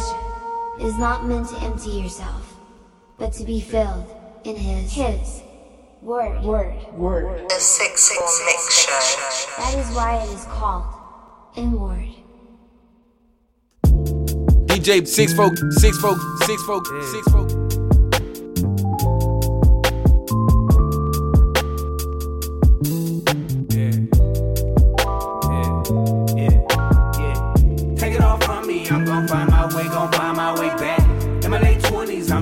meditation is not meant to empty yourself, but to be filled in His His Word. Word. Word. The Six Four Mix Show. That is why it is called Inward. DJ six four, six four, six four, six four.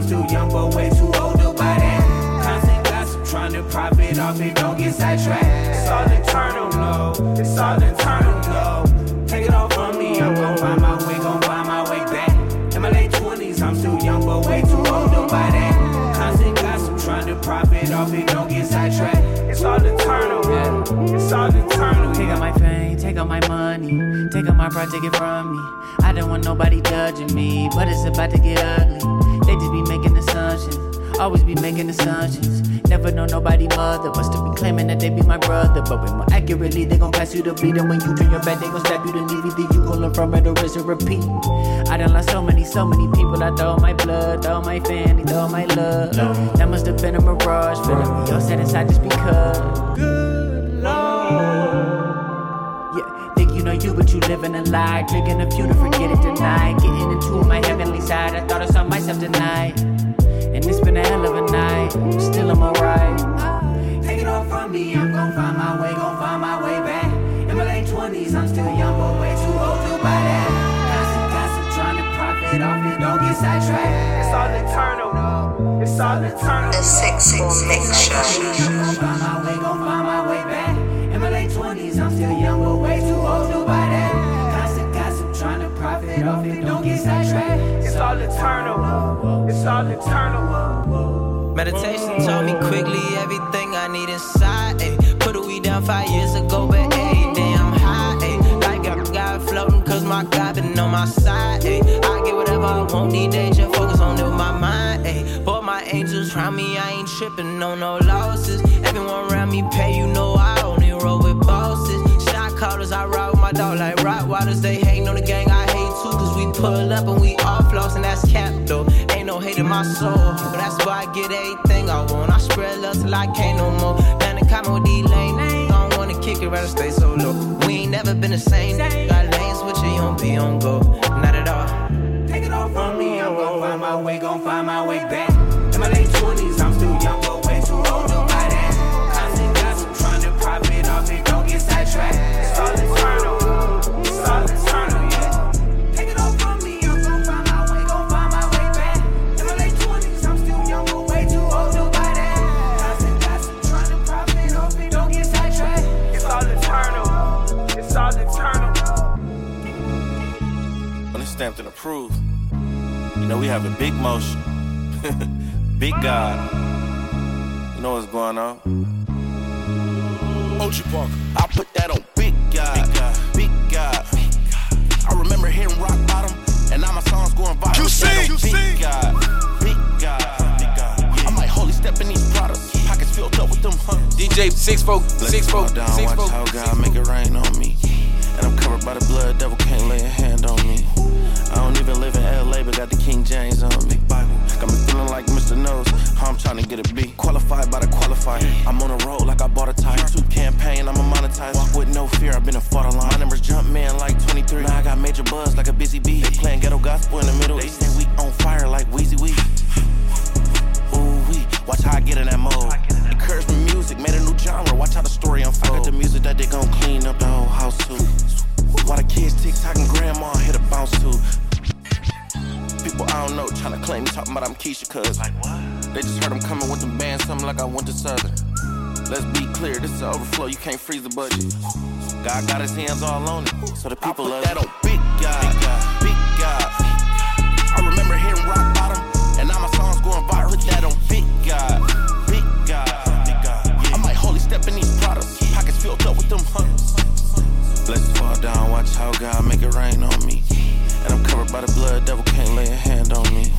20s, young, but way too old to buy that. Constant gossip, trying to profit off it, don't get sidetracked. It's all internal, no. It's all internal, no. Take it all from me, I'm gon' find my way, gon' find my way back. In my late 20s, I'm still young, but way too old to buy that. Constant gossip, trying to profit off it, don't get sidetracked. It's all internal, yeah. It's all internal. Take out my fame, take out my money, take out my pride, take it from me. I don't want nobody judging me, but it's about to get ugly. They just be making assumptions, always be making assumptions. Never know nobody mother, but still be claiming that they be my brother. But when more accurately, they gon' pass you the bleed, and when you turn your back, they gon' stab you to leave. Either you gon' learn from it or it's a repeat. I done lost so many, so many people. I throw my blood, throw my family, throw my love. That must have been a mirage, feeling me all set inside just because. Good Lord. Yeah, think you know you, but you living a lie. Drinking a few to forget it tonight. Getting into my heavenly side. I thought I saw myself tonight. And it's been a hell of a night. Still I'm alright. Take it all from me, I'm gon' find my way, gon' find my way back. In my late 20s, I'm still young, but way too old to buy that. Gossip, gossip, trying to profit off it, don't get sidetracked. It's all internal, it's all internal. The Six Four Mix I'm Show. gon' find my way, gon' find my way back. In my late 20s, I'm still young, all eternal. Meditation told me quickly everything I need inside. Ayy. Put a weed down five years ago, but ayy, damn high. Ayy. Like I got floating, cause my God been on my side. Ayy. I get whatever I want, need danger, focus on it with my mind. Ayy. But my angels round me, I ain't tripping, on no losses. Everyone around me pay, you know I only roll with bosses. Shot callers, I ride with my dog like Rottweilers. They hating on the gang, I hate too, cause we pull up and we all floss, and that's cap though. In my soul, that's why I get everything I want. I spread love till I can't no more. Down the niggas, I don't wanna kick it, rather stay solo. We ain't never been the same. Got lanes with you, you don't be on go. Not at all. Take it all from me, I'm gon' find my way, gon' find my way back. It's stamped and approved, you know we have a big motion. big God. You know what's going on? OG Parker. I put that on Big God. Big God. Big God. I remember hitting rock bottom, and now my song's going viral. You see, you Big see. God. Big God. Big God. I might holy step in these products. Pockets filled up with them hundreds. DJ six four, six four, down, six watch folk. how God make it rain on me. And I'm covered by the blood, devil can't lay a hand on me. I don't even live in LA, but got the King James on me. Got me feeling like Mr. Knows how I'm trying to get a B. Qualified by the qualifier. I'm on a roll like I bought a tire. Two campaign, I'm a monetize. Walk with no fear, I've been a fought line. My numbers jump man like 23. Now I got major buzz like a busy bee. They playing ghetto gospel in the middle. They say we on fire like Weezy Wee. Ooh wee, watch how I get in that mode. Encouragement music, made a new genre. Watch how the story unfold. I got the music that they gon' clean up the whole house too. While the kids TikTok and grandma hit a bounce too. People I don't know tryna claim me talking about I'm Keisha cuz. Like what? They just heard I'm coming with the band, something like I went to Southern. Let's be clear, this is overflow, you can't freeze the budget. God got his hands all on it, so the people love that on big God, big God. I remember hitting rock bottom, and now my song's going viral. Put that on big God, Watch how God make it rain on me. And I'm covered by the blood, devil can't lay a hand on me.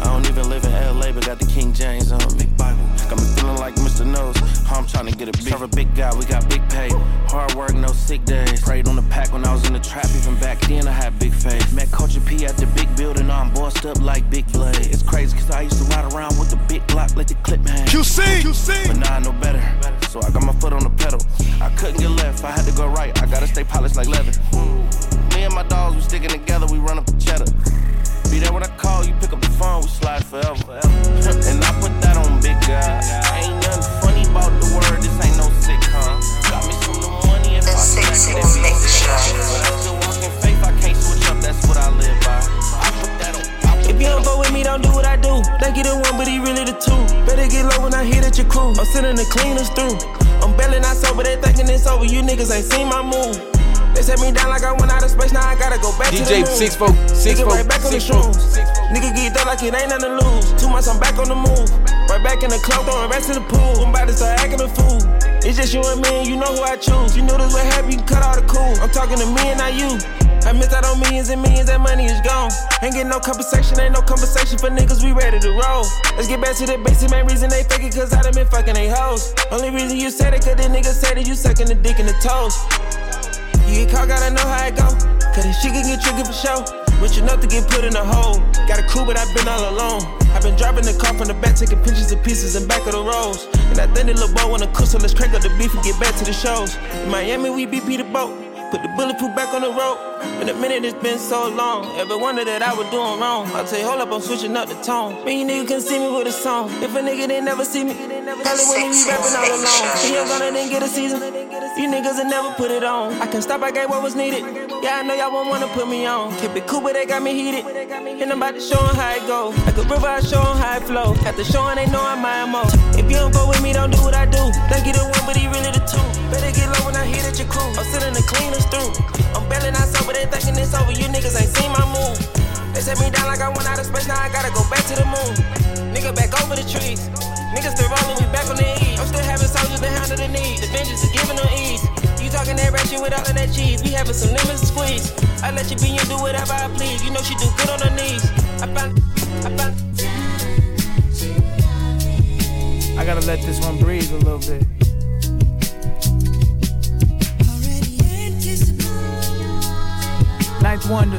I don't even live in LA, but got the King James on me. Got me feeling like Mr. Knows How I'm trying to get a beat. Serve a big guy, we got big pay. Hard work, no sick days. Prayed on the pack when I was in the trap. Even back then, I had big face. Met Coach P at the big building. Now I'm bossed up like Big Blade. It's crazy, cause I used to ride around with the big block, let the clip hang. QC! QC! But now I know better so I got my foot on the pedal. I couldn't get left, I had to go right. I gotta stay polished like leather. Me and my dogs, we sticking together, we run up the cheddar. Be there when I call, you pick up the phone, we slide forever. and I put that on big guy. Ain't nothing funny about the word, this ain't no sitcom. Got me some new money if I stack it, it be. But I still work faith, I can't switch up, that's what I live by you don't go with me, don't do what I do. Think you the one, but he really the two. Better get low when I hit at your crew. I'm sending the cleaners through. I'm barely not sober, they thinking it's over. You niggas ain't seen my move. They set me down like I went out of space, now I gotta go back to the DJ moon. six four, six Nigga folk, right back on the six four. shrooms. Nigga get up like it ain't nothing to lose. Two months, I'm back on the move. Right back in the club, throwing rest to the pool. I'm about to start acting a fool. It's just you and me, and you know who I choose. You knew this would happen, you can cut all the cool. I'm talking to me and not you. I missed out on millions and millions, that money is gone. Ain't get no compensation, ain't no conversation for niggas, we ready to roll. Let's get back to the basic, main reason they fake it, cause I done been fucking they hoes. Only reason you said it, cause the niggas said it, you sucking the dick in the toes. You get caught, gotta know how it go. Cause shit can get tricky for sure. Rich enough to get put in a hole. Got a crew, but I've been all alone. I've been driving the car from the back, taking pictures of pieces in back of the roads. And I think the little boy wanna cook, so let's crank up the beef and get back to the shows. In Miami, we be BP the boat. Put the bulletproof back on the road. In a minute, it's been so long. Ever wonder that I was doing wrong? I'll tell you, hold up, I'm switching up the tone. Me, you nigga can see me with a song. If a nigga didn't never see me, probably he be rapping all alone. He ain't gonna get a season. You niggas will never put it on. I can stop, I gave what was needed. Yeah, I know y'all won't wanna put me on. Keep it cool, but they got me heated. And I'm about to show how it go. Like a river, I show how it flow. After showing, they know I'm my mo. If you don't go with me, don't do what I do. Think you the one, but he really the two. Better get low when I hit at your crew. I'm sending the cleaners through. I'm barely not sober, they thinking it's over. You niggas ain't seen my move. They set me down like I went out of space, now I gotta go back to the moon. Nigga back over the trees. Niggas still rolling, we back on the E. I'm still having soldiers to handle the need. The vengeance is giving them ease. You talking that ratchet with all of that cheese. We having some lemons to squeeze. I let you be and do whatever I please. You know she do good on her knees. I found, I found. I gotta let this one breathe a little bit. Ninth Wonder.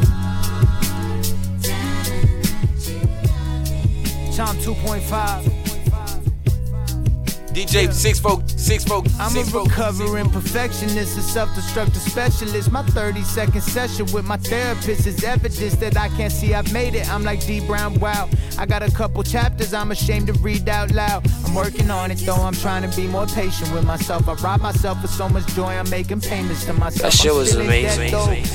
Chom 2.5. DJ six four, six four, I'm six a folk. recovering perfectionist, a self-destructive specialist. My 30 second session with my therapist is evidence that I can't see I've made it. I'm like D Brown, wow. I got a couple chapters I'm ashamed to read out loud. I'm working on it though, I'm trying to be more patient with myself. I rob myself of so much joy, I'm making payments to myself. That shit I'm was still in debt, amazing.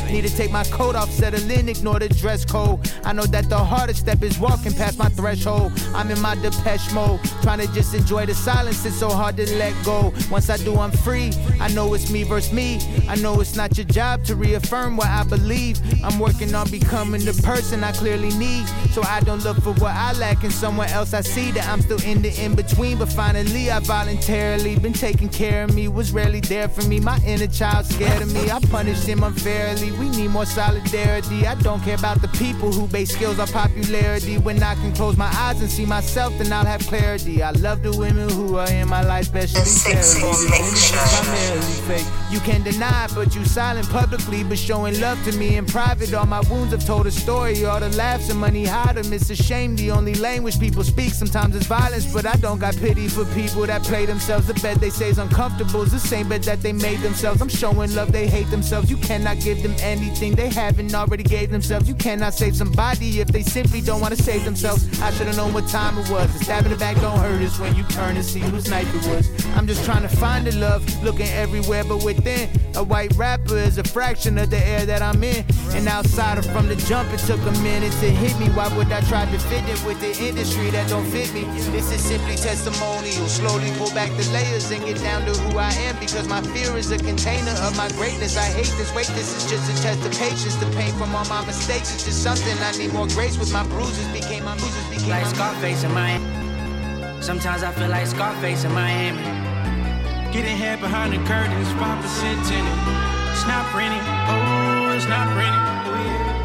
though. Need to take my coat off, settle in, ignore the dress code. I know that the hardest step is walking past my threshold. I'm in my Depeche mode, trying to just enjoy the silence. It's so hard to let go. Once I do, I'm free. I know it's me versus me. I know it's not your job to reaffirm what I believe. I'm working on becoming the person I clearly need. So I don't look for what I lack in someone else. I see that I'm still in the in between. But finally, I voluntarily been taking care of me. Was rarely there for me. My inner child scared of me. I punished him unfairly. We need more solidarity. I don't care about the people who base skills on popularity. When I can close my eyes and see myself, then I'll have clarity. I love the women who are in my life, especially The Six Sarah. Six Mix Show. Primarily fake. You can deny it, but you silent publicly, but showing love to me in private. All my wounds have told a story. All the laughs and money hide them. It's a shame the only language people speak sometimes is violence, but I don't got pity for people that play themselves. The bed they say is uncomfortable is the same bed that they made themselves. I'm showing love, they hate themselves. You cannot give them anything they haven't already gave themselves. You cannot save somebody if they simply don't want to save themselves. I should have known what time it was. The stab in the back don't hurt us when you turn and see whose knife it was. I'm just trying to find the love, looking everywhere but within. A white rapper is a fraction of the air that I'm in. And outside of from the jump, it took a minute to hit me. Why would I try to fit it with the industry that don't fit me? This is simply testimonial. Slowly pull back the layers and get down to who I am because my fear is a container of my greatness. I hate this. Wait, this is just a test of patience. The pain from all my mistakes is just something I need more grace with. My bruises became my bruises became like my Scarface in Miami. Sometimes I feel like Scarface in Miami. Getting head behind the curtains, 5% tinted. It's not printing, oh, it's not printing.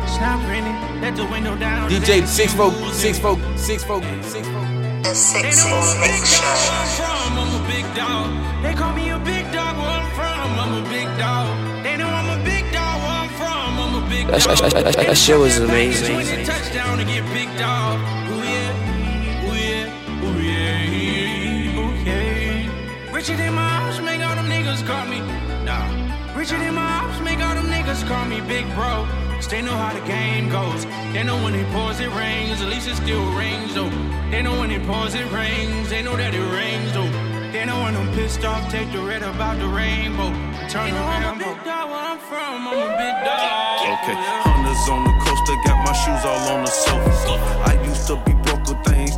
It's not printing. Let the window down. DJ six four, six four, six four, six four. The Six They I'm a big dog Show. I'm a big dog. They call me a big dog where I'm from, I'm a big dog. They know I'm a big dog where I'm from, I'm a big That- dog. that- that- that- that shit was amazing. Twenty touchdown to get big dog. Ooh Richer than my house, make all them niggas call me. Nah. Richer than my ops, make all them niggas call me big bro. They know how the game goes. They know when it pours, it rains. At least it still rains, though. They know when it pours, it rains. They know that it rains, though. They know when I'm pissed off, take the red about the rainbow. Turn you know around, I'm a big dog where I'm from. I'm a big dog. Okay, hunters on the coast, I got my shoes all on the sofa. I used to be broke with things,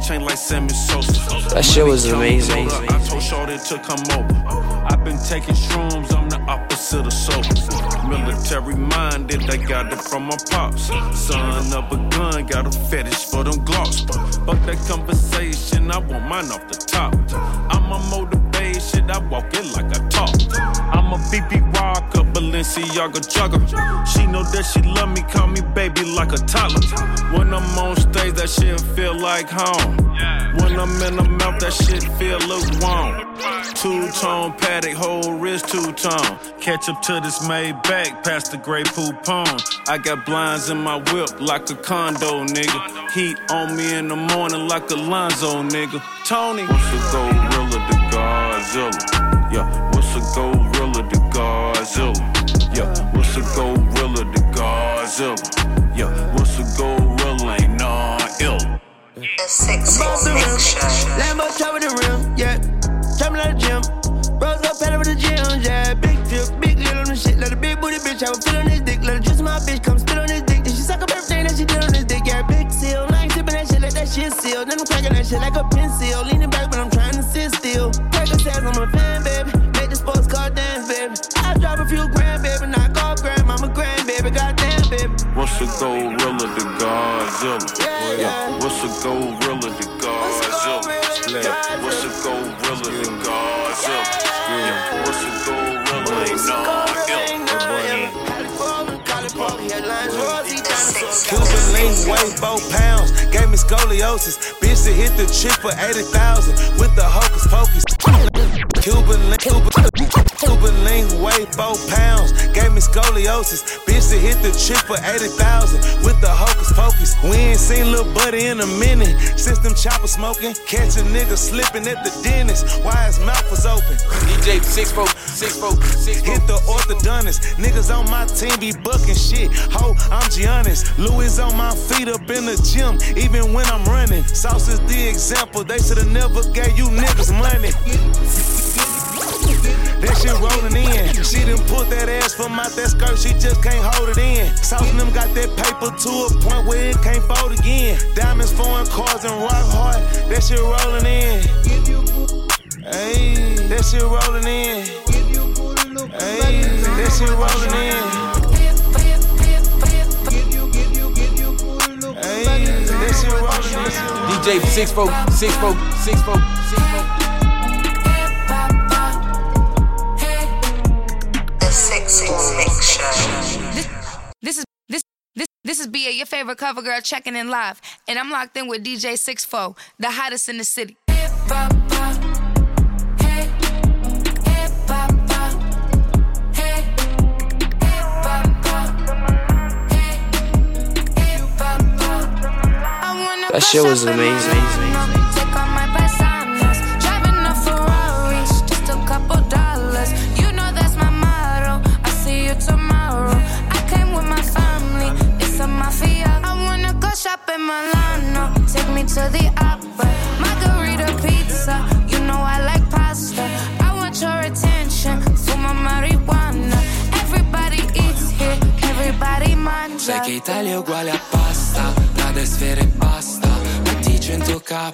chain like Sammy Sosa. That shit was amazing. I told Shorty to come over. I've been taking shrooms, I'm the opposite of sober. Military minded, I got it from my pops. Son of a gun, got a fetish for them glocks. Fuck that conversation, I want mine off the top. I'm a motivation, I walk it like I talk. I'm a BB rocker, Balenciaga jugger. She know that she love me, call me baby like a toddler. When I'm on stage, that shit feel like home. When I'm in the mouth, that shit feel lukewarm. Two tone Patek, whole wrist two tone. Catch up to this made back past the Grey Poupon. I got blinds in my whip like a condo, nigga. Heat on me in the morning like a Lonzo, nigga. Tony, Godzilla? Yeah, what's a gorilla to Godzilla? Yeah, what's a gorilla to Godzilla? Yeah, what's a gorilla ain't non ill. The sexy mix show. Lambo top of the rim, yeah. Jumping out the gym. Rose up pedal with the gym, yeah. Big tip, big lid on the shit. Let a big booty bitch have a fit on his dick. Let her juice my bitch come spit on his dick. Then she suck up everything that she did on his dick, yeah. Big seal. I ain't tipping that shit like that shit seal. Then I'm cracking that shit like a pencil. Leaning back, but I'm I drop a few grand, baby. Knock off grand, I'm a grand, baby. Goddamn, baby. What's a gorilla to Godzilla? Yeah, What's a gorilla to Godzilla? What's a gorilla to Godzilla? Yeah. What's a gorilla ain't no Cuban link weigh four pounds, gave me scoliosis. Bitch that hit the chick for 80,000 with the hocus pocus. Cuban link, Cuban, Cuban link weigh four pounds, gave me scoliosis. Bitch that hit the chick for 80,000 with the hocus pocus. We ain't seen little buddy in a minute since them choppers smoking. Catch a nigga slipping at the dentist while his mouth was open. DJ six four, six six four six four six four. Hit the orthodontist. Niggas on my team be bucking shit. Ho, I'm Giannis. Louis on my feet up in the gym, even when I'm running. Sauce is the example. They should've never gave you niggas money. That shit rolling in. She done put that ass from out that skirt, she just can't hold it in. Sauce and them got that paper to a point where it can't fold again. Diamonds, foreign cars, and rock hard. That shit rolling in. Hey, that shit rolling in. Hey, that shit rolling in. Hey, that shit rolling in. DJ six four six four six four six four. Show. This is this this this is Bia, your favorite cover girl, checking in live, and I'm locked in with DJ 64, the hottest in the city. That shit was amazing. To the opera, margarita pizza. You know I like pasta. I want your attention, fuma marijuana. Everybody eats here, everybody mangia. Sai che Italia è uguale a pasta, Prada e sfere e basta. Metti 100k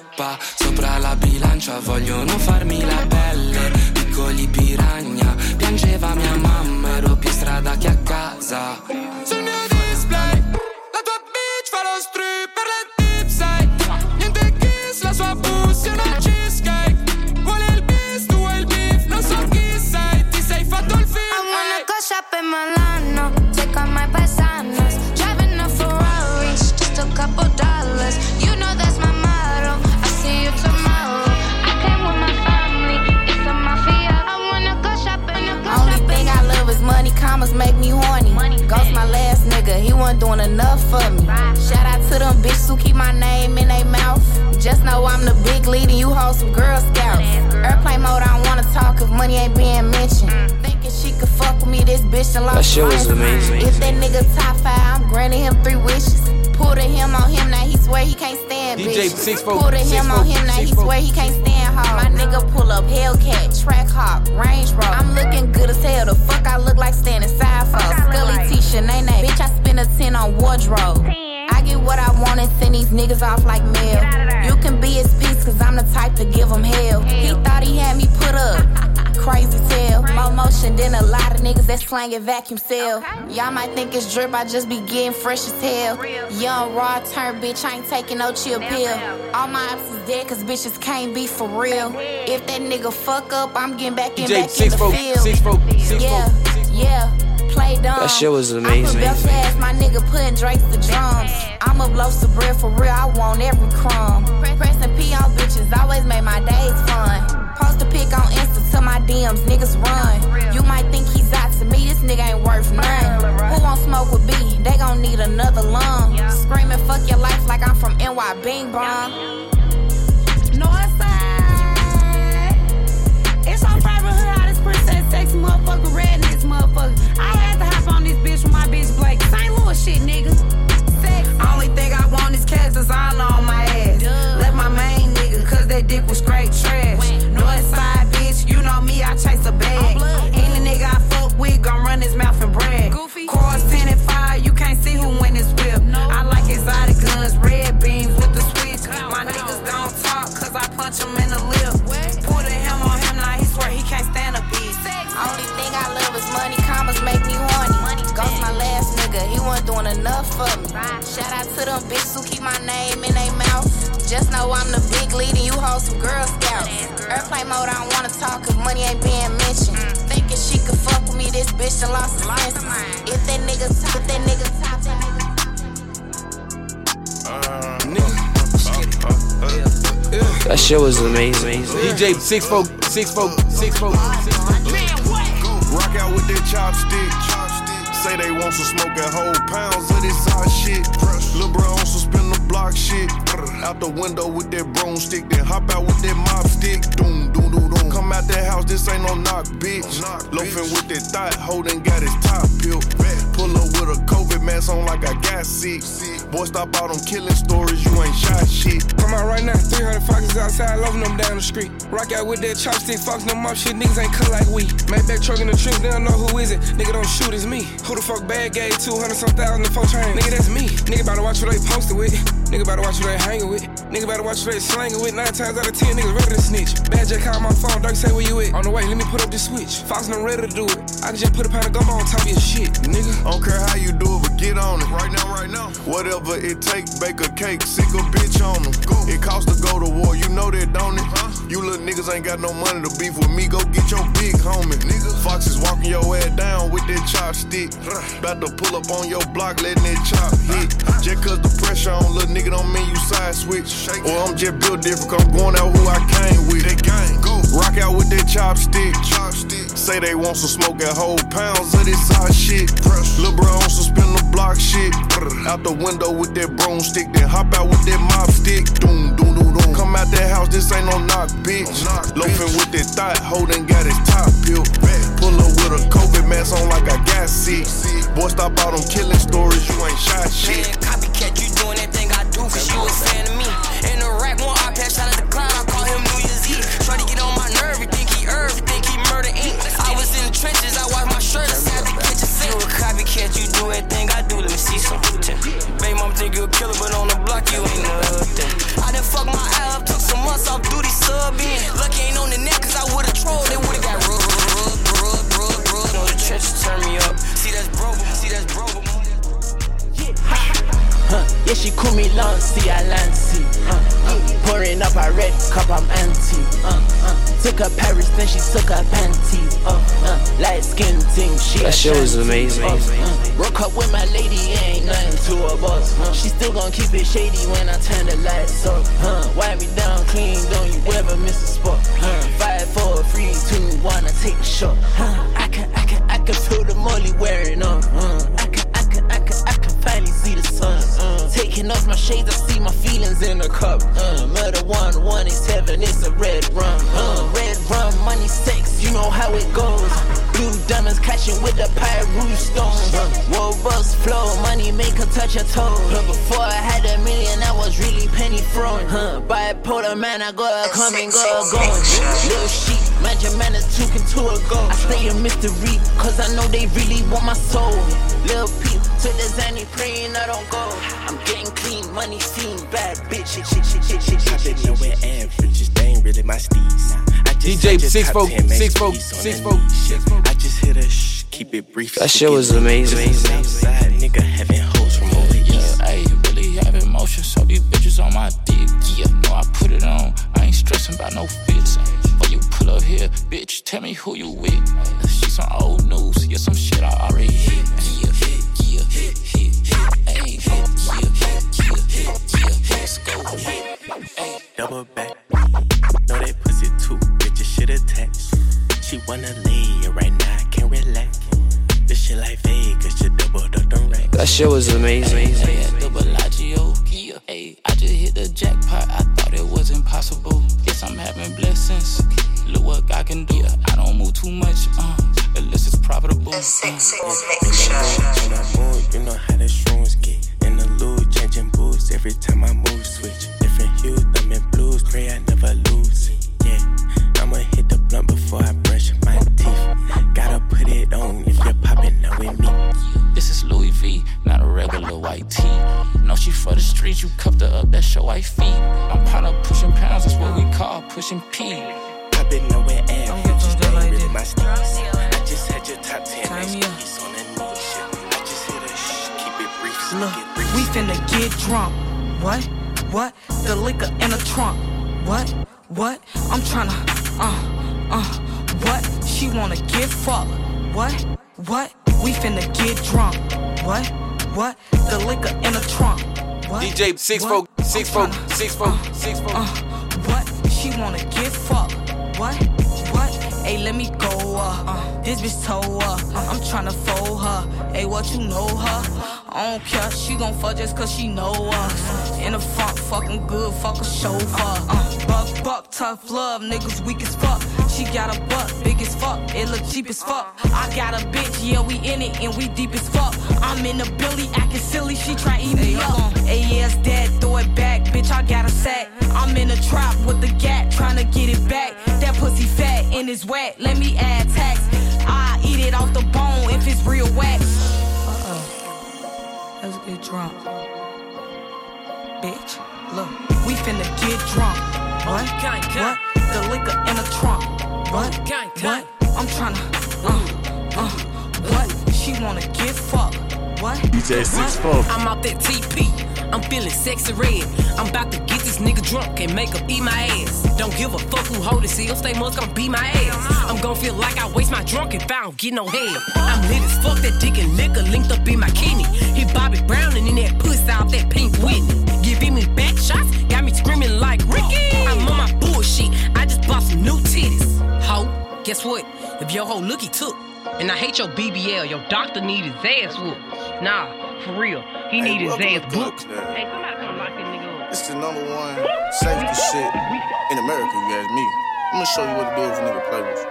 sopra la bilancia, vogliono farmi la pelle. Piccoli piragna, piangeva mia mamma, ero più strada che a casa. He doing enough for me. Shout out to them bitches who keep my name in their mouth. Just know I'm the big lead and you hold some Girl Scouts. Airplane mode, I don't wanna talk if money ain't being mentioned. Thinking she could fuck with me, this bitch lost That shit was amazing. If that nigga top five, I'm granting him three wishes. Pull the him on him, now he swear he can't stand DJ bitches. six four- Pull six him on him, now he swear he can't stand My nigga pull up Hellcat, track hawk, Range Rover. I'm looking good as hell. The fuck I look like standing side for Scully T, Shanae, bitch. I spend a ten on wardrobe. I get what I want and send these niggas off like mail. You can be his piece, cause I'm the type to give him hell. He thought he had me put up. Crazy tail. More motion than a lot of niggas that slanging vacuum seal. Y'all might think it's drip, I just be getting fresh as hell. Young, raw, turn bitch, I ain't taking no chill pill. All my ops is dead, cause bitches can't be for real. If that nigga fuck up, I'm getting back in, DJ back six in the four- field. six four- six yeah, yeah. Play dumb. That shit was amazing. I put amazing. belt ass, my nigga putting Drake's the drums. I'ma blow some bread for real, I want every crumb. Pressing P on bitches always made my days fun. Post a pic on Insta to my DMs, niggas run. You might think he's out to me, this nigga ain't worth none. Who won't smoke with B? They gon' need another lung. Screaming fuck your life like I'm from NY Bing Bong. Northside. It's on private hood, how this princess sexy motherfucker, red this motherfucker. I had to hop on this bitch with my bitch Blake. St. Louis shit, nigga. Only thing I want is cash design on my ass. Left my main nigga, cause that dick was straight trash. North a bag. Any nigga I fuck with, gon' run his mouth and brag. Cross 10 and 5, you can't see who win this whip. I like exotic guns, red beams with the switch. My niggas don't talk, cause I punch him in the lip. Enough for me. Shout out to them bitches who keep my name in their mouth. Just know I'm the big lead and you hold some Girl Scouts. Airplane mode, I don't wanna talk cause money ain't being mentioned. Thinking she could fuck with me, this bitch done lost her senses. If that nigga top, if that nigga top, that nigga That shit was amazing. DJ six four six four six four six four. Rock out with that chopstick. Say they want some smoke and hold pounds of this hot shit. Lil' bro on some spin the block shit. Out the window with that broomstick, then hop out with that mop stick. Doom, doom, doom, doom. Come out that house, this ain't no knock, bitch. Loafing with that thought, holding got his top peeled. Pull up with a COVID mask on like I got sick. Boy, stop all them killing stories, you ain't shot shit. Come out right now, 300 foxes outside, loving them down the street. Rock out with that chopstick, fox them up, shit, niggas ain't cut like we. Maybach truck in the trench, they don't know who is it. Nigga don't shoot, it's me. Who the fuck bad gave 200 some thousand to four? Nigga, that's me. Nigga about to watch who they posted with. Nigga about to watch who they hanging with. Nigga better watch who they slanging with. Nine times out of ten, niggas ready to snitch. Bad J call my phone, Durk say where you at? On the way, let me put up the switch. Fox no ready to do it. I can just put a pound of gum on top of your shit, nigga. I don't care how you do it, but get on it. Right now, right now. Whatever it takes, bake a cake, sick a bitch on them. Go. It costs to go to war, you know that, don't it? You little niggas ain't got no money to beef with me, go get your big homie. Nigga. Fox is walking your ass down with that chopstick. About to pull up on your block, letting that chop hit. Just cause the pressure on little nigga don't mean you side switch. Or I'm just built different, I'm going out who I came with. Gang, go. Rock out with that chopstick. Chopstick. Say they want some smoke and hold pounds of this hot shit. Lil' bro on some spin the block shit. Out the window with that broomstick, then hop out with that mop stick. Doom, doom, doom, doom. Come out that house, this ain't no knock, bitch. Loafing with that thought, holding got his top peeled. Pull up with a COVID mask on like I got sick. Boy, stop all them killing Paris, then she took her panties. Uh, uh, light skin thing, she That a shit was amazing. Uh, uh, broke up with my lady, ain't nothing to a boss. Uh, she still gon' keep it shady when I turn the lights up. Uh, wipe me down clean, don't you ever miss a man, I gotta come and go going. Little sheep, magic man is two can a go. I stay a mystery, cause I know they really want my soul. Little peep to the Zanny praying I don't go. I'm getting clean, money seen, bad bitch. Shit, shit, shit, shit, shit, shit. I've been nowhere average, they ain't really my steeds. DJ six four, six four, six four, six four. I just hit a shh, keep it brief. That shit was amazing. Outside, nigga, having hope really so these bitches on my dick. Yeah, no, I put it on. I ain't stressing about no fits. But you pull up here, bitch, tell me who you with. She some old news, yeah, some shit I already hit. Yeah, yeah, yeah, yeah. Ayy, yeah, yeah, yeah, yeah. Let's go. Ayy. Double back, know that pussy too, bitch, shit attached. She wanna lay it right now, I can't relax. This shit like Vegas, just double up the rack. That shit was amazing. Ayy, double Agio, yeah. Ayy, I just hit the jackpot. I thought it was impossible. Guess I'm having blessings. Look what God can do. I don't move too much, uh, unless it's profitable. The Six Six In Mix the Show. mood, in the mood, you know how the shrooms get. In the loop, changing boots every time I move, switch. Different hues, I'm in blues, pray I never lose. Yeah, I'ma hit the blunt before I brush my teeth. Gotta put it on if you're popping out with me. This is Louis V, not a regular white tee. No, she for the streets, you cuffed her up, that's your white feet. I'm partner pushing pounds, that's what we call pushing P. Popping nowhere averages, they ain't really my steez. I just had your top 10 next piece on that new shit. I just hit a shh, keep it brief, so Look, get brief. we finna get drunk. What? What? The liquor in the trunk. What? What? I'm tryna, uh, uh, what? She wanna get fucked. What? What? We finna get drunk. What? What? The liquor in the trunk. What? DJ six What? folk, six four, tryna- six four, six four. Uh, what? She wanna get fucked. What? Hey, let me go, up. uh this bitch her, uh, I'm tryna fold her. Hey, what you know her? I don't care, she gon' fuck just cause she know us. In the front, fucking good, fuck a chauffeur. Uh, buck, buck, tough love, niggas weak as fuck. She got a butt, big as fuck, it look cheap as fuck. I got a bitch, yeah, we in it and we deep as fuck. I'm in the Billy, acting silly, she try eat me up. Hey, yeah, it's dead, throw it back, bitch, I got a sack. I'm in the trap with the gat, tryna get it back. That pussy fat and it's wet, let me add tax. I eat it off the bone if it's real wax. Uh-uh. Let's get drunk. Bitch, look, we finna get drunk. What? What? The liquor in the trunk. What? What? I'm tryna, uh, uh, what? She wanna get fucked. What? DJ Six Four. I'm out that TP. I'm feeling sexy red. I'm about to get this nigga drunk and make him eat my ass. Don't give a fuck who hold it, seal. Stay much gonna beat my ass. I'm gonna feel like I waste my drunk if I don't get no head. I'm lit as fuck, that dick and liquor linked up in my kidney. He Bobby Brown and in that pussy out that pink Whitney. Giving me back shots, got me screaming like Ricky. I'm on my bullshit. I just bought some new titties. Ho, guess what? If your hoe look, he took. And I hate your BBL. Your doctor need his ass whooped. Nah, for real. He need his ass booked. Hey, somebody come lock that nigga up. It's the number one safety shit in America, you ask me. I'm gonna show you what to do if a nigga play with you.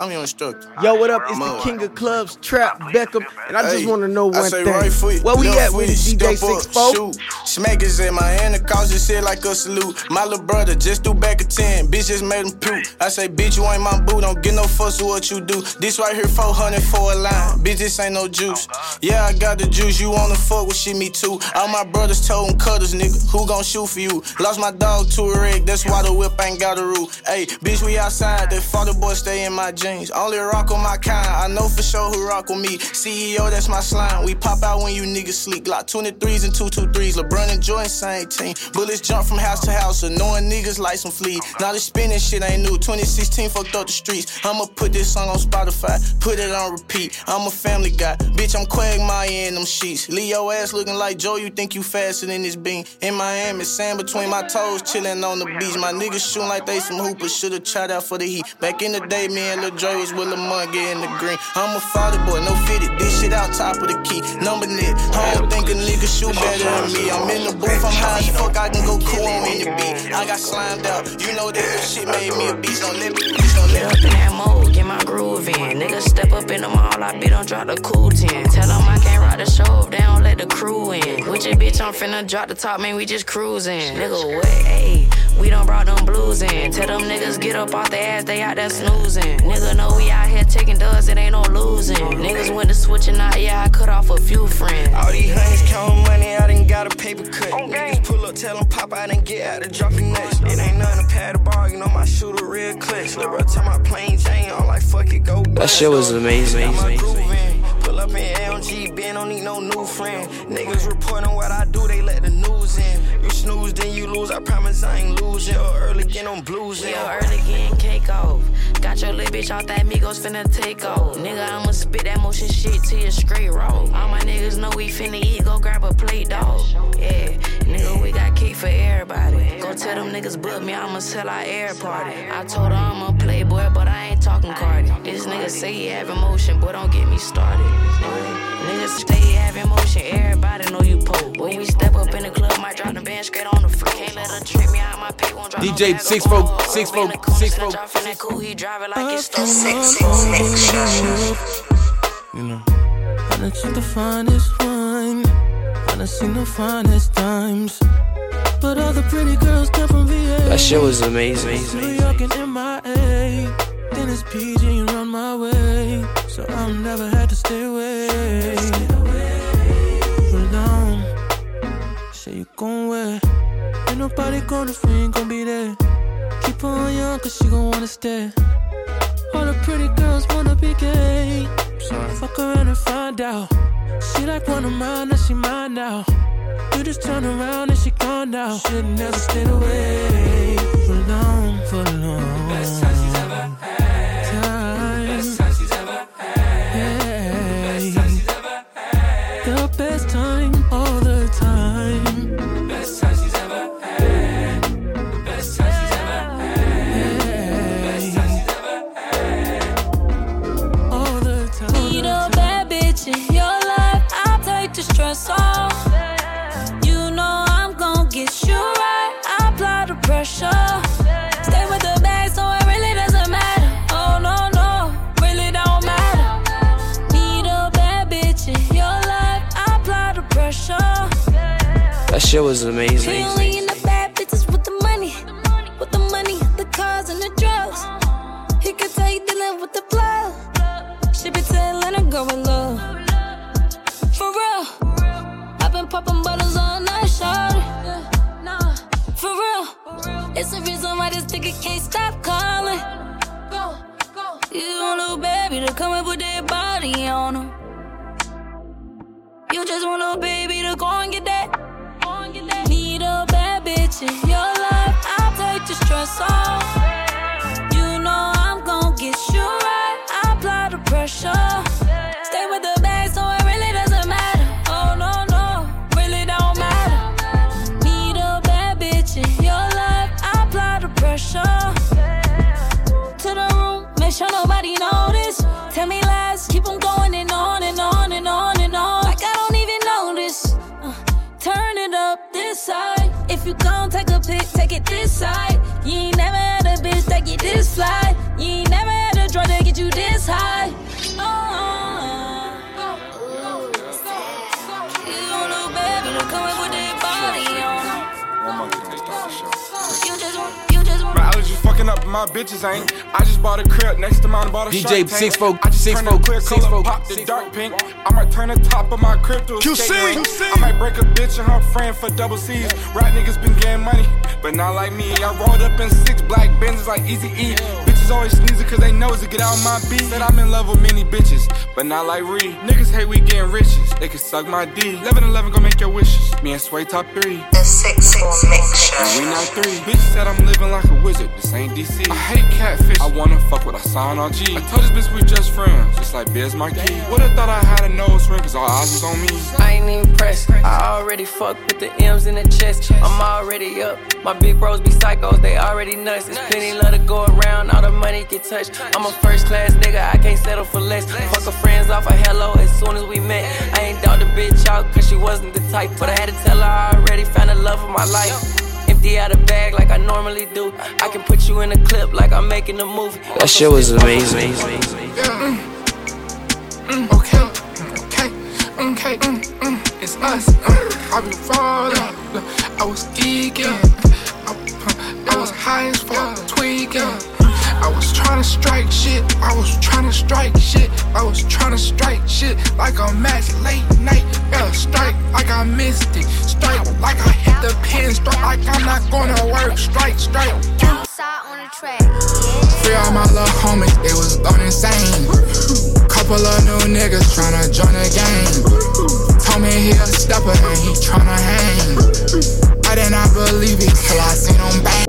I'm your instructor. Yo, what up? It's the king of clubs, Trap Beckham, and I just Hey, want to know one thing. right foot, Where we at with DJ Six Four? shoot. Smackers in my hand, the cause this shit like a salute. My little brother just threw back a 10, bitch just made him puke. I say, bitch, you ain't my boo, don't get no fuss with what you do. This right here, 400 for a line, bitch, this ain't no juice. Yeah, I got the juice, you wanna fuck with shit, me too. All my brothers told them cutters, nigga, who gon' shoot for you? Lost my dog to a wreck, that's why the whip ain't got a roof. Hey, bitch, we outside, that father boy stay in my jeans. Only rock on my kind, I know for sure who rock with me. CEO, that's my slime. We pop out when you niggas sleep. Glock 23s and 223s. LeBron and Jordan, same team. Bullets jump from house to house, annoying niggas like some fleas. Now this spinning shit ain't new. 2016 fucked up the streets. I'ma put this song on Spotify, put it on repeat. I'm a family guy. Bitch, I'm Quagmire in them sheets. Leo ass looking like Joe, you think you faster than this bean. In Miami, sand between my toes, chilling on the beach. My niggas shooting like they some hoopers. Should've tried out for the heat. Back in the day, me and Lil Was with Lamont getting the green. I'm a father boy, no fitted. This shit out top of the key. Number net. I don't think a nigga shoot better than me. I'm in the booth, I'm high as fuck. I can go cool on the beat. I got slimed out. You know that little shit made me a beast. Don't let me, bitch, don't Get up in that mode, get my groove in. Niggas step up in the mall, I be don't drop the cool 10. Tell them I can't ride the show if they don't let the crew in. With your bitch, I'm finna drop the top, man, we just cruising. Nigga, what? Ayy, we done brought them blues in. Tell them niggas get up off their ass, they out there snoozing. Nigga know we out here taking dubs, it ain't no losing. Niggas went to switching out, yeah, I cut off a few friends. All these honeys counting money, I done got a paper cut. Niggas pull up, tell them pop, I done get out of dropping nuts. It ain't nothing to pad the ball, you know my shooter real clutch. Lil' bro, tell my plain Jane, I'm like, fuck it, go That shit was amazing. Got in. Pull up in LG, Ben, don't need no new friend. Niggas reporting what I do, they let the news in. You snooze, then you lose. I promise I ain't lose. Yeah, early getting on blues. Yo, Yeah, early getting cake off. Got your little bitch off that Migos finna take off. Nigga, I'ma spit that motion shit to you straight roll. All my niggas know we finna eat, go grab a plate, dog. Yeah, nigga, we got cake for everybody. Go tell them niggas book me, I'ma sell our air party. I told her I'm a playboy, but I ain't talking Cardi. This nigga say he have emotion, boy, don't get me started. Nigga, niggas say he have emotion, everybody know you po. When we step up in the club, might drop the band straight on the floor. Can't let her trip me out my pay, won't drop no DJ bag Six of Folk, gold. Six We in Folk, the coupe, Six snatch Folk. off in he drive it like it's The. Six Mix You know, I done took the finest wine. I done seen the finest times. But all the pretty girls come from VA. That shit was amazing. New York and MIA. Then it's PG and run my way. I'll never had to stay away. On. Say you gon' wear. Ain't nobody gonna ain't gon' be there. Keep on young cause she gon' wanna stay. All the pretty girls wanna be gay. Fuck around and find out. She like one of mine, now she mine now. You just turn around and she gone now. Should never stayed away shit was amazing. in the bad bitches with the money, with the money, the cars and the drugs. He could tell you dealing with the. She be telling her in love. For real, I've been popping bottles all night. For real, it's the reason why this nigga can't stop calling. You want little baby to come put their body on. You just want a baby to go and get that. Your life. I'll take the stress off. Take it this side. You ain't never had a bitch that get this fly. You ain't never had a drug that get you this high. Fucking up my bitches, ain't. I just bought a crib next to mine, bought a DJ six Folk, I just Six turned Folk, the clear Six color, Folk, pop the dark pink. I might turn the top of my crypto. QC, skating ring. QC. I might break a bitch and her friend for double C's. Rap niggas been getting money, but not like me. I rolled up in six black Benzes like Easy E. Bitches always sneezing cause they knows to get out my beat. Said I'm in love with many bitches, but not like Ree. Niggas hate we getting riches, they can suck my D. 11 11 gon' make your wishes. Me and Swae top three. The Six Mix And we Show. not three. Bitch said I'm living like a wizard. This ain't DC. I hate catfish. I wanna fuck with I sign on G. I told this bitch we just friends, just like Biz Markie. Would've thought I had a nose ring, cause all eyes was on me. I ain't even pressed, I already fucked with the M's in the chest. I'm already up. My big bros be psychos, they already nuts. There's plenty love to go around, all the money get touched. I'm a first class nigga, I can't settle for less. Fuck her friends off a hello as soon as we met. I ain't doubt the bitch out, cause she wasn't the type. But I had to tell her I already found the love of my life. Empty out a bag like I normally do. I can put you in a clip like I'm making a movie. That shit was amazing. Yeah. Mm, okay, okay, okay, mm, mm, it's us. Uh, I be falling, I was geeking, I, I was high as fuck, tweaking. I was trying to strike shit, I was trying to strike shit, I was trying to strike shit like a match late night. Yeah, strike like I missed it, strike like I hit the pin, strike like I'm not gonna work, strike, strike. Yeah. Free all my little homies, it was going insane. Couple of new niggas tryna join the game. Told me he a stepper and he tryna hang. I did not believe it till I seen him bang.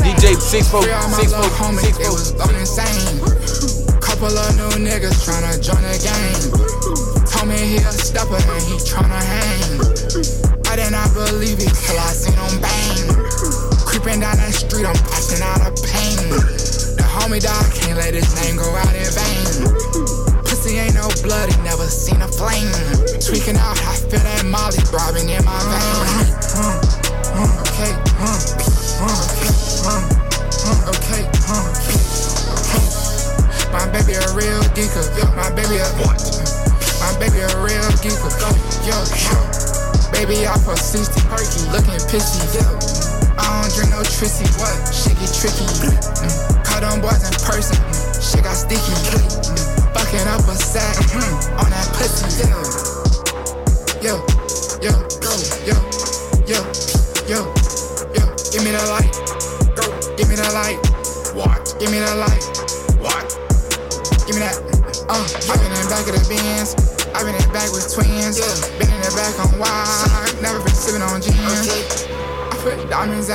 DJ six four Free all six little homies, six they was going insane. Couple of new niggas tryna join the game. Told me he a stepper and he tryna hang. I did not believe it till I seen him bang. Creeping down the street, I'm passing out of pain. The homie dog can't let his name go out in vain. Pussy ain't no blood, he never seen a flame. Tweaking out, I feel that molly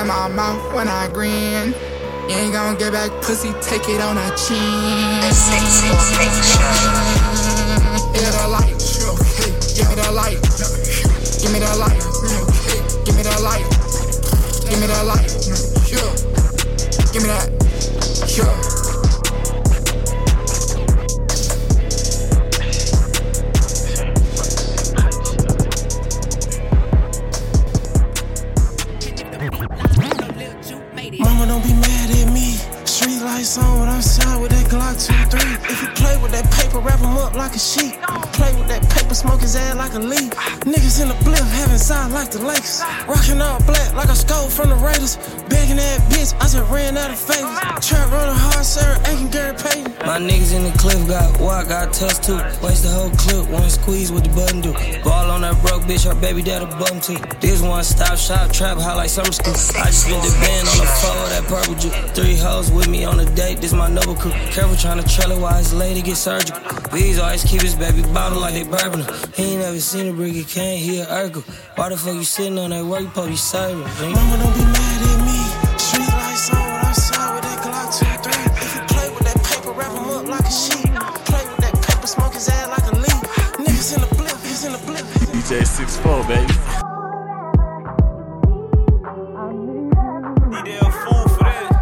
in my mouth when I grin. You ain't gonna get back pussy, take it on a chin. Begging that bitch, I just ran out of favors. Trap running hard, sir, ain't Gary Payton. My niggas in the cliff got walk, got tusk too. Waste the whole clip, one squeeze with the button do. Ball on that broke bitch, her baby dad a bum too. This one stop shop, trap high like summer school. I just spent the band on the floor, that purple juice. Three hoes with me on a date, this my noble crew. Careful trying to trail it while his lady get surgical. These always keep his baby bottle like they bourbon. He ain't never seen a brick, he can't hear Urkel. Why the fuck you sitting on that work, you probably serving? Mama, don't be mad DJ64, baby.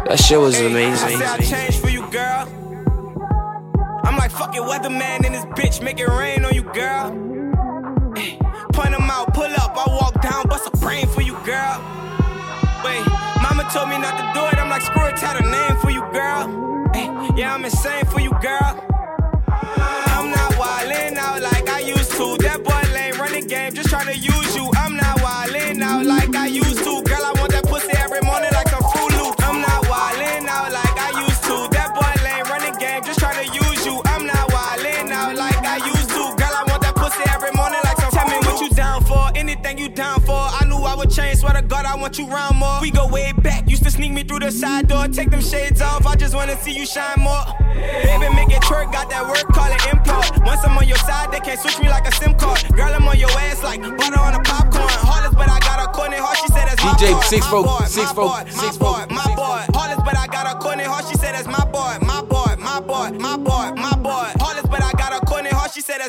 That shit was hey, amazing. I, said I changed for you, girl. I'm like fucking weatherman in this bitch, make it rain on you, girl. Hey, point them out, pull up, I walk down, bust a brain for you, girl. Wait, mama told me not to do it, I'm like, screw it, tell a name for you, girl. Hey, yeah, I'm insane for you, girl. God, I want you round more. We go way back, used to sneak me through the side door. Take them shades off, I just wanna see you shine more. Baby, make it twerk, got that work, call it import. Once I'm on your side, they can't switch me like a SIM card. Girl, I'm on your ass like butter on a popcorn. Heartless, but I got a Courtney heart, she said that's my DJ boy, six my four, boy, six my four, boy, six my boy, my boy. Heartless, but I got a Courtney heart, she said that's my boy, my boy, my boy, my boy, my boy,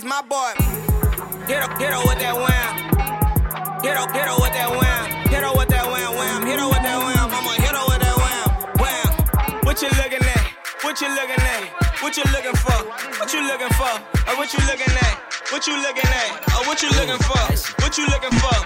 my boy. Hit her, hit her with that wham. What you looking for? What you looking for? Or what you looking at? What you looking at? Or what you looking for? What you looking for?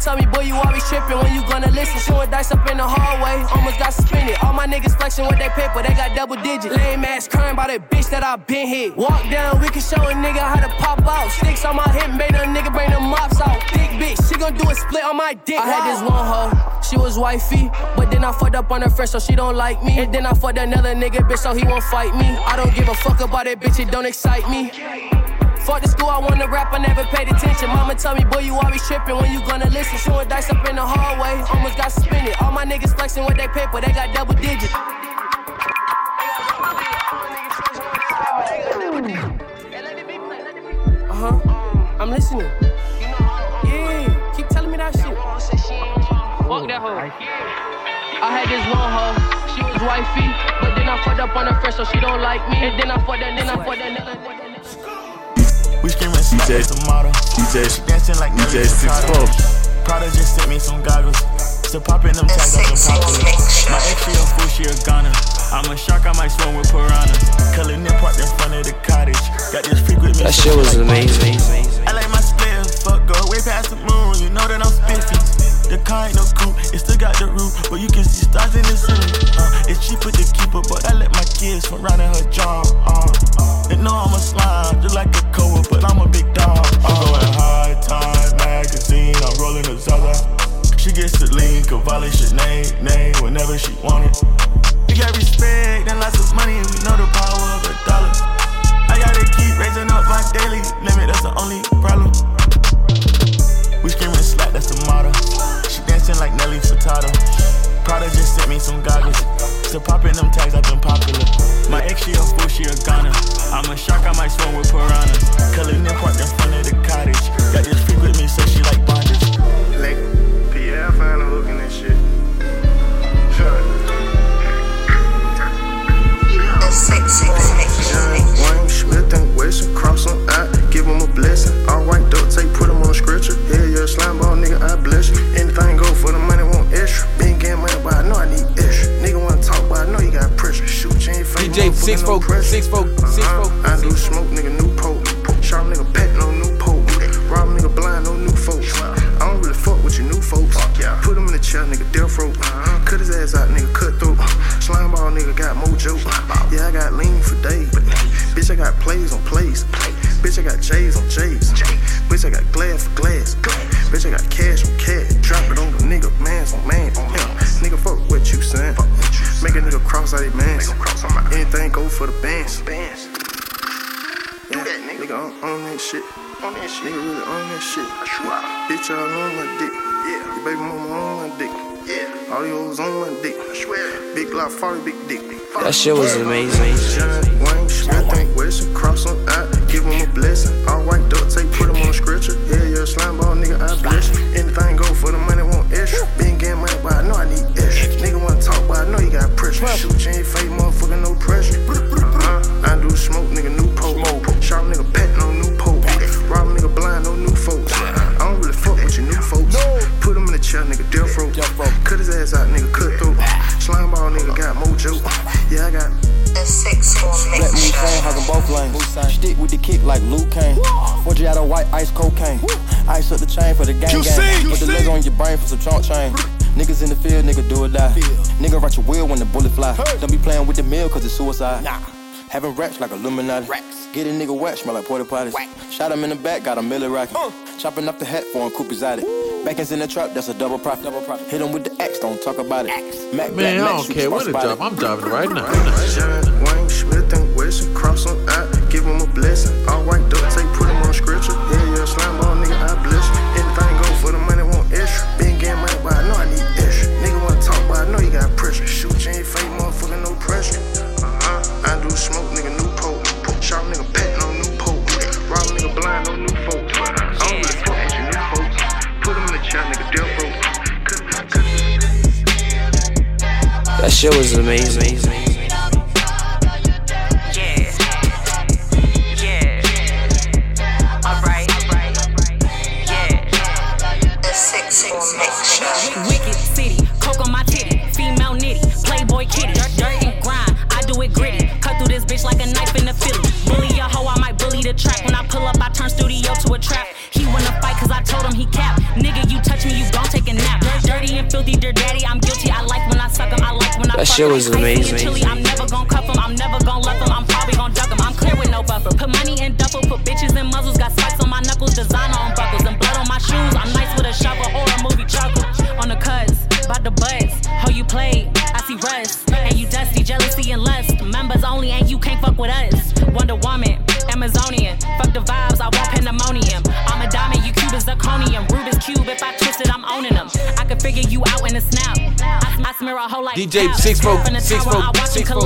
Tell me, boy, you always tripping when you gonna listen. Showing dice up in the hallway, almost got suspended. All my niggas flexing with their paper, they got double digits. Lame ass crying by that bitch that I been hit. Walk down, we can show a nigga how to pop out. Sticks on my hip, made a nigga bring the mops out. Big bitch, she gon' do a split on my dick. I had this one hoe, she was wifey, but then I fucked up on her friend, so she don't like me. And then I fucked another nigga, bitch, so he won't fight me. I don't give a fuck about that bitch, it don't excite me. Fuck the school, I wanna rap, I never paid attention. Mama tell me, boy, you always tripping when you gonna listen. Showing dice up in the hallway, almost got suspended. All my niggas flexing with their paper, they got double digits. Uh huh. I'm listening. Yeah, keep telling me that shit. Fuck that hoe. I had this one hoe, she was wifey, but then I fucked up on her friend, so she don't like me. And then I fucked her, then I fucked her. We screaming smack DJ, the. DJ, She dancing like DJ Six Furtado. Four. Prada just sent me some goggles. Still popping them tags up in popular. My ex she a fool, she a goner. I'm a shark, I might swim with piranhas. Culling in parked in front of the cottage. Got this freak with me. That shit was like amazing. I like my spliff, fuck go way past the moon. You know that I'm spiffy. The car ain't no coupe, it still got the roof, but you can see stars in the ceiling. Uh, it's cheaper to keep her, but I let my kids from round in her jaw. Uh, they know I'm a slime, just like a Koa, but I'm a big dog. I'm going high time magazine, I'm rolling a Zaza. She gets the lean, Cavalli should name, name whenever she want it. We got respect and lots of money, and we know the power of a dollar. I gotta keep raising up my daily limit, that's the only problem. We screaming slack, that's the motto. She dancing like Nelly Furtado. Prada just sent me some goggles. Still popping them tags, I've been popular. My ex, she a fool, she a goner. I'm a shark, I might swim with piranhas. Culling in parked in front of the cottage. Got this freak with me, so she like bondage. Like, Pierre find a hook in that shit. The sexy connection. Wayne Smith and Wesson, cross them out, give them a blessing. All white duct tape, put them on a stretcher. Yeah, slime ball, nigga, I bless you. Anything go for the money, want extra. Been getting money, but I know I need extra. Nigga wanna talk, but I know you got pressure. Shoot, you ain't fake. DJ six folk, six folk, uh-huh. six folk. I do smoke, nigga, new poke. Sharp nigga, pet, no new poke. Rob nigga, blind, no new folks. I don't really fuck with you new folks. Put him in the chair, nigga, death rope. Uh-huh. Cut his ass out, nigga, cut throat. Slime ball, nigga, got mojo. Yeah, I got lean for days. Bitch, I got plays on plays. Bitch, I got J's on On that shit. Nigga really on that shit. Bitch, all on my dick. Yeah. Your baby mama on my dick. Yeah. All yours on my dick. I swear. Big Glock 40, big dick. That shit was amazing. QC. legs on your brain for some chunk chain. Niggas in the field, nigga do or die. Nigga write your will when the bullet fly. Don't be playing with the mill cause it's suicide. Having raps like Illuminati. Get a nigga wet, smell like porta potties. Shot him in the back, got a milli rocket. Chopping up the hat for him, Coop exotic. Backins in the trap, that's a double profit. Double profit. Hit him with the X, don't talk about it. Mac, Man, I don't shoot care spot when it drop. I'm dropping it right now. Wayne Smith and Wesson, cross them out, give them a blessing. All white Shit was amazing. Shit was amazing. DJ six the six tower, folk, I watch 'em six folk,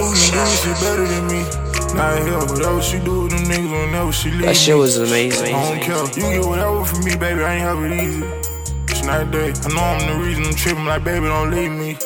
know you do shit better than me. Not here, whatever she do with them niggas whenever she leave. That shit was amazing. I don't care. You get whatever from me, baby. I ain't have it easy. It's not that. I know I'm the reason I'm tripping. Like, baby, don't leave me.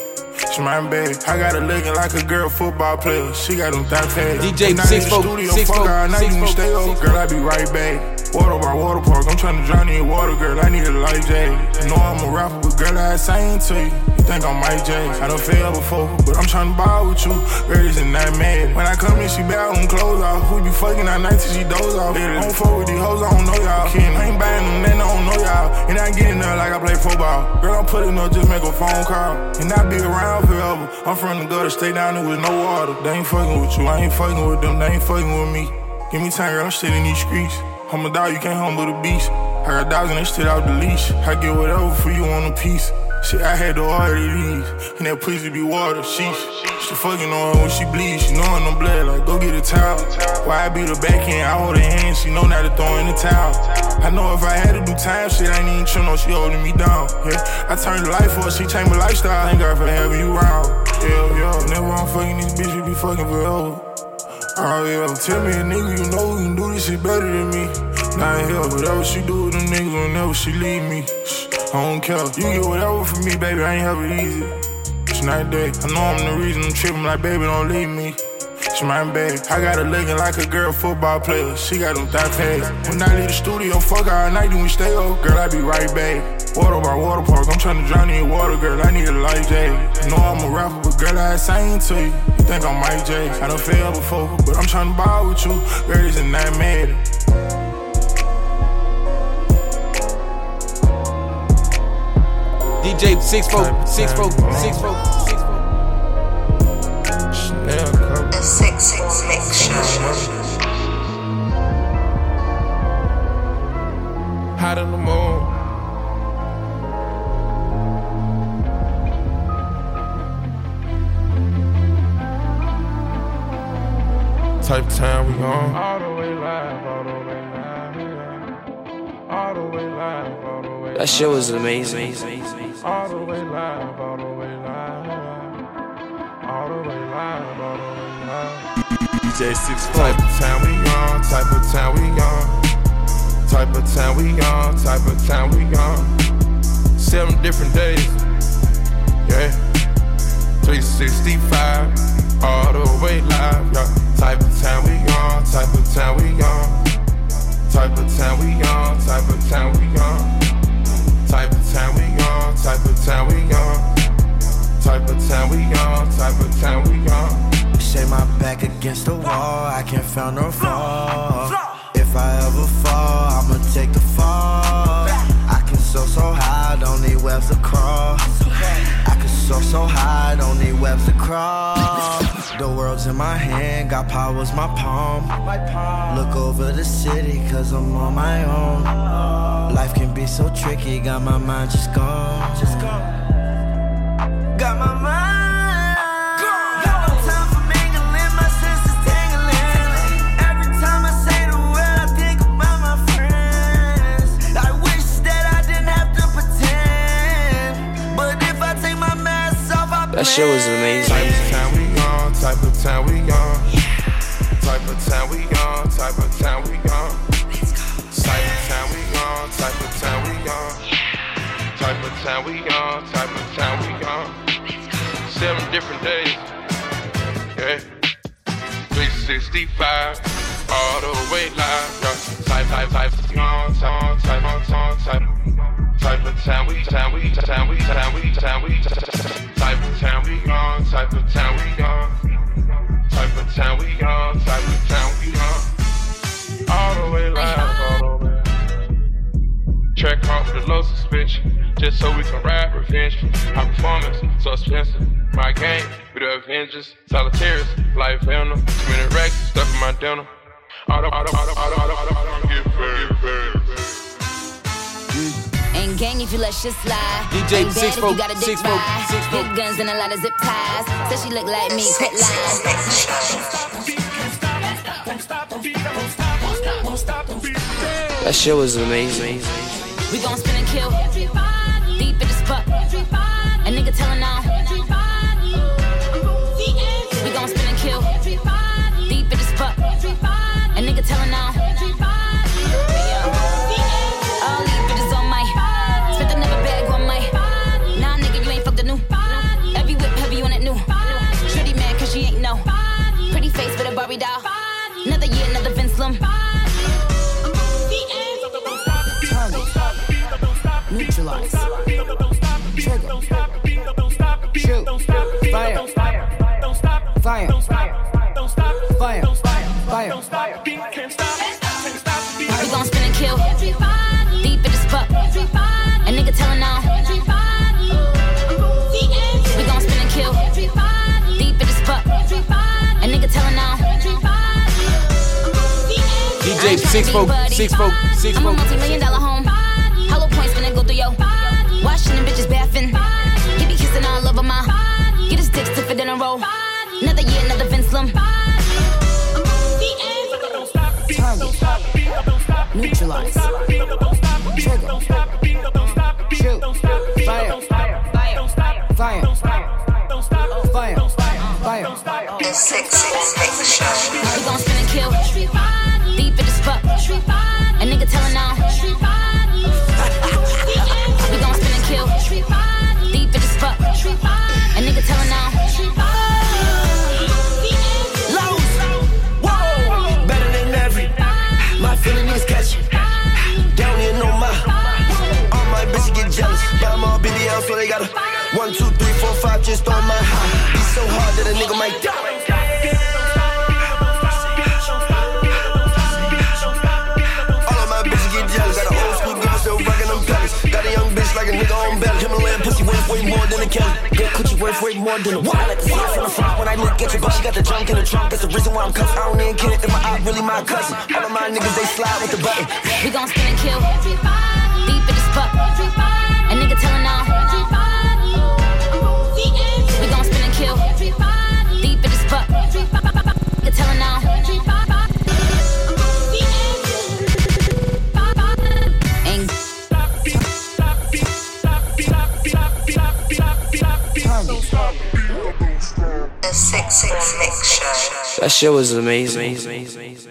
It's my bad. I got her looking like a girl football player. She got them thigh pads. DJ When I six in the folk, studio, six fuck folk, her all six you can stay up. six Girl, I be right back. Water by water park. I'm trying to drown in water, girl. I need a life jacket. I know I'm a rapper, but girl, I sing to you. Think I'm Mike J? I done failed before, but I'm trying to ball with you. Girl, this is not mad. When I come in, she bad on clothes off. We be fucking all night till she doze off. I don't fuck with these hoes, I don't know y'all. I ain't buying them, then I don't know y'all. And I get in there like I play football. Girl, I'm putting up, just make a phone call. And I be around forever. I'm from the gutter, stay down there with no water. They ain't fucking with you, I ain't fucking with them, they ain't fucking with me. Give me time, girl, I'm still in these streets. I'm a dog, you can't humble the beast. I got dogs and they still out the leash. I get whatever for you on a piece. Shit, I had to order these. And that pussy be water, sheesh. She fucking on her when she bleeds. She knowin' I'm blood, like go get a towel. Why I be the backhand, I hold her hand, she know not to throw in the towel. I know if I had to do time, shit, I ain't even chill, no, she holding me down. Yeah, I turned the life for her, she changed my lifestyle. Thank God for having you around. Yeah, yeah. Whenever I'm fucking this bitch, we be fucking forever. Oh yeah, tell me a nigga you know who can do this shit better than me. Not here, whatever she do with them niggas whenever she leave me. I don't care. You get whatever from me, baby, I ain't have it easy. It's not that. I know I'm the reason I'm tripping, like baby, don't leave me. It's my bad. I got her looking like a girl football player. She got them thigh pads. When I leave the studio, fuck all night, then we stay up. Girl, I be right back. Water by water park, I'm trying to drown in water, girl. I need a life jacket. Know I'm a rapper, but girl, I sing to you. You think I'm Mike J? I done failed before, but I'm trying to ball with you. Girl, this is not DJ six folk, six folk, six folk, six folk. The six mix show. Hot in the moon. Type of time we on. All the way live, all the way live, all the way live. That shit was amazing. All the way live, all the way live. All the way live, all the way live. DJ Six Type of town we on, type of town we on. Type of town we on, type of town we on. Seven different days, yeah. 365, all the way live, yeah. Type of town we on, type of town we on. Type of town we on, type of town we on. Type of town we on, type of town we on. Type of town we on, type of town we on. Say my back against the wall, I can't find no fall. If I ever fall, I'ma take the fall. I can soar so high, don't need webs to cross. Soar so high, don't need webs to cross. The world's in my hand, got powers my palm. Look over the city, cause I'm on my own. Life can be so tricky, got my mind just gone. Just gone. Got my mind. That shit was amazing. Type of town we on, type of town we on. Type of town we on, type of town we on. Type of town we on, type of town we on. Type of town we on, type of town we on. Seven different days, yeah. 365, all the way live, yeah. Type, type, type, on, on, type, on, on, type. Type of town we, town we, town we, town we, town we, type of town we on, type of town we on, type of town we on, type of town we on, all the way live, all the way. Track off with low suspension, just so we can ride revenge. Our performance so expensive, my game we the Avengers, solitaires, life venom, many racks, stuff in my denim. Auto, auto, auto, auto, auto, auto, auto, you let shit slide. DJ Ain't six four- you got a dick six four- six Big guns and a lot of zip ties. Said she look like me, quit lying. That shit was amazing. We gon' spin and kill. Deep in the spot. A nigga telling on. Fire. Fire. Fire. Fire. Fire. Fire We gon' spin and kill. Deep in the spot. A nigga telling on. We gon' spin and kill. Deep in the spot. A nigga telling on. DJ six four six four six I'm a four. multi-million dollar home. Hollow points finna go through yo. Washing them bitches bathing. Stiff in a roll. Another year, another Vince Lum. Target. Neutralize. Trigger. Shoot. Fire. Fire. Fire. Fire. Fire. The Sexy Mix Show. We gon' spin and kill. Deep Kelly. Good coochie worth way more than a. I like see from the front when I look at you, but she got the trunk in the trunk. That's the reason why I'm cuffed. I don't even care if my eye really my cousin. All of my niggas they slide with the button. We gon' spin and kill. Deep in the spot. A nigga telling on. We gon' spin and kill. Deep in the spot. Nigga telling on. That shit was amazing.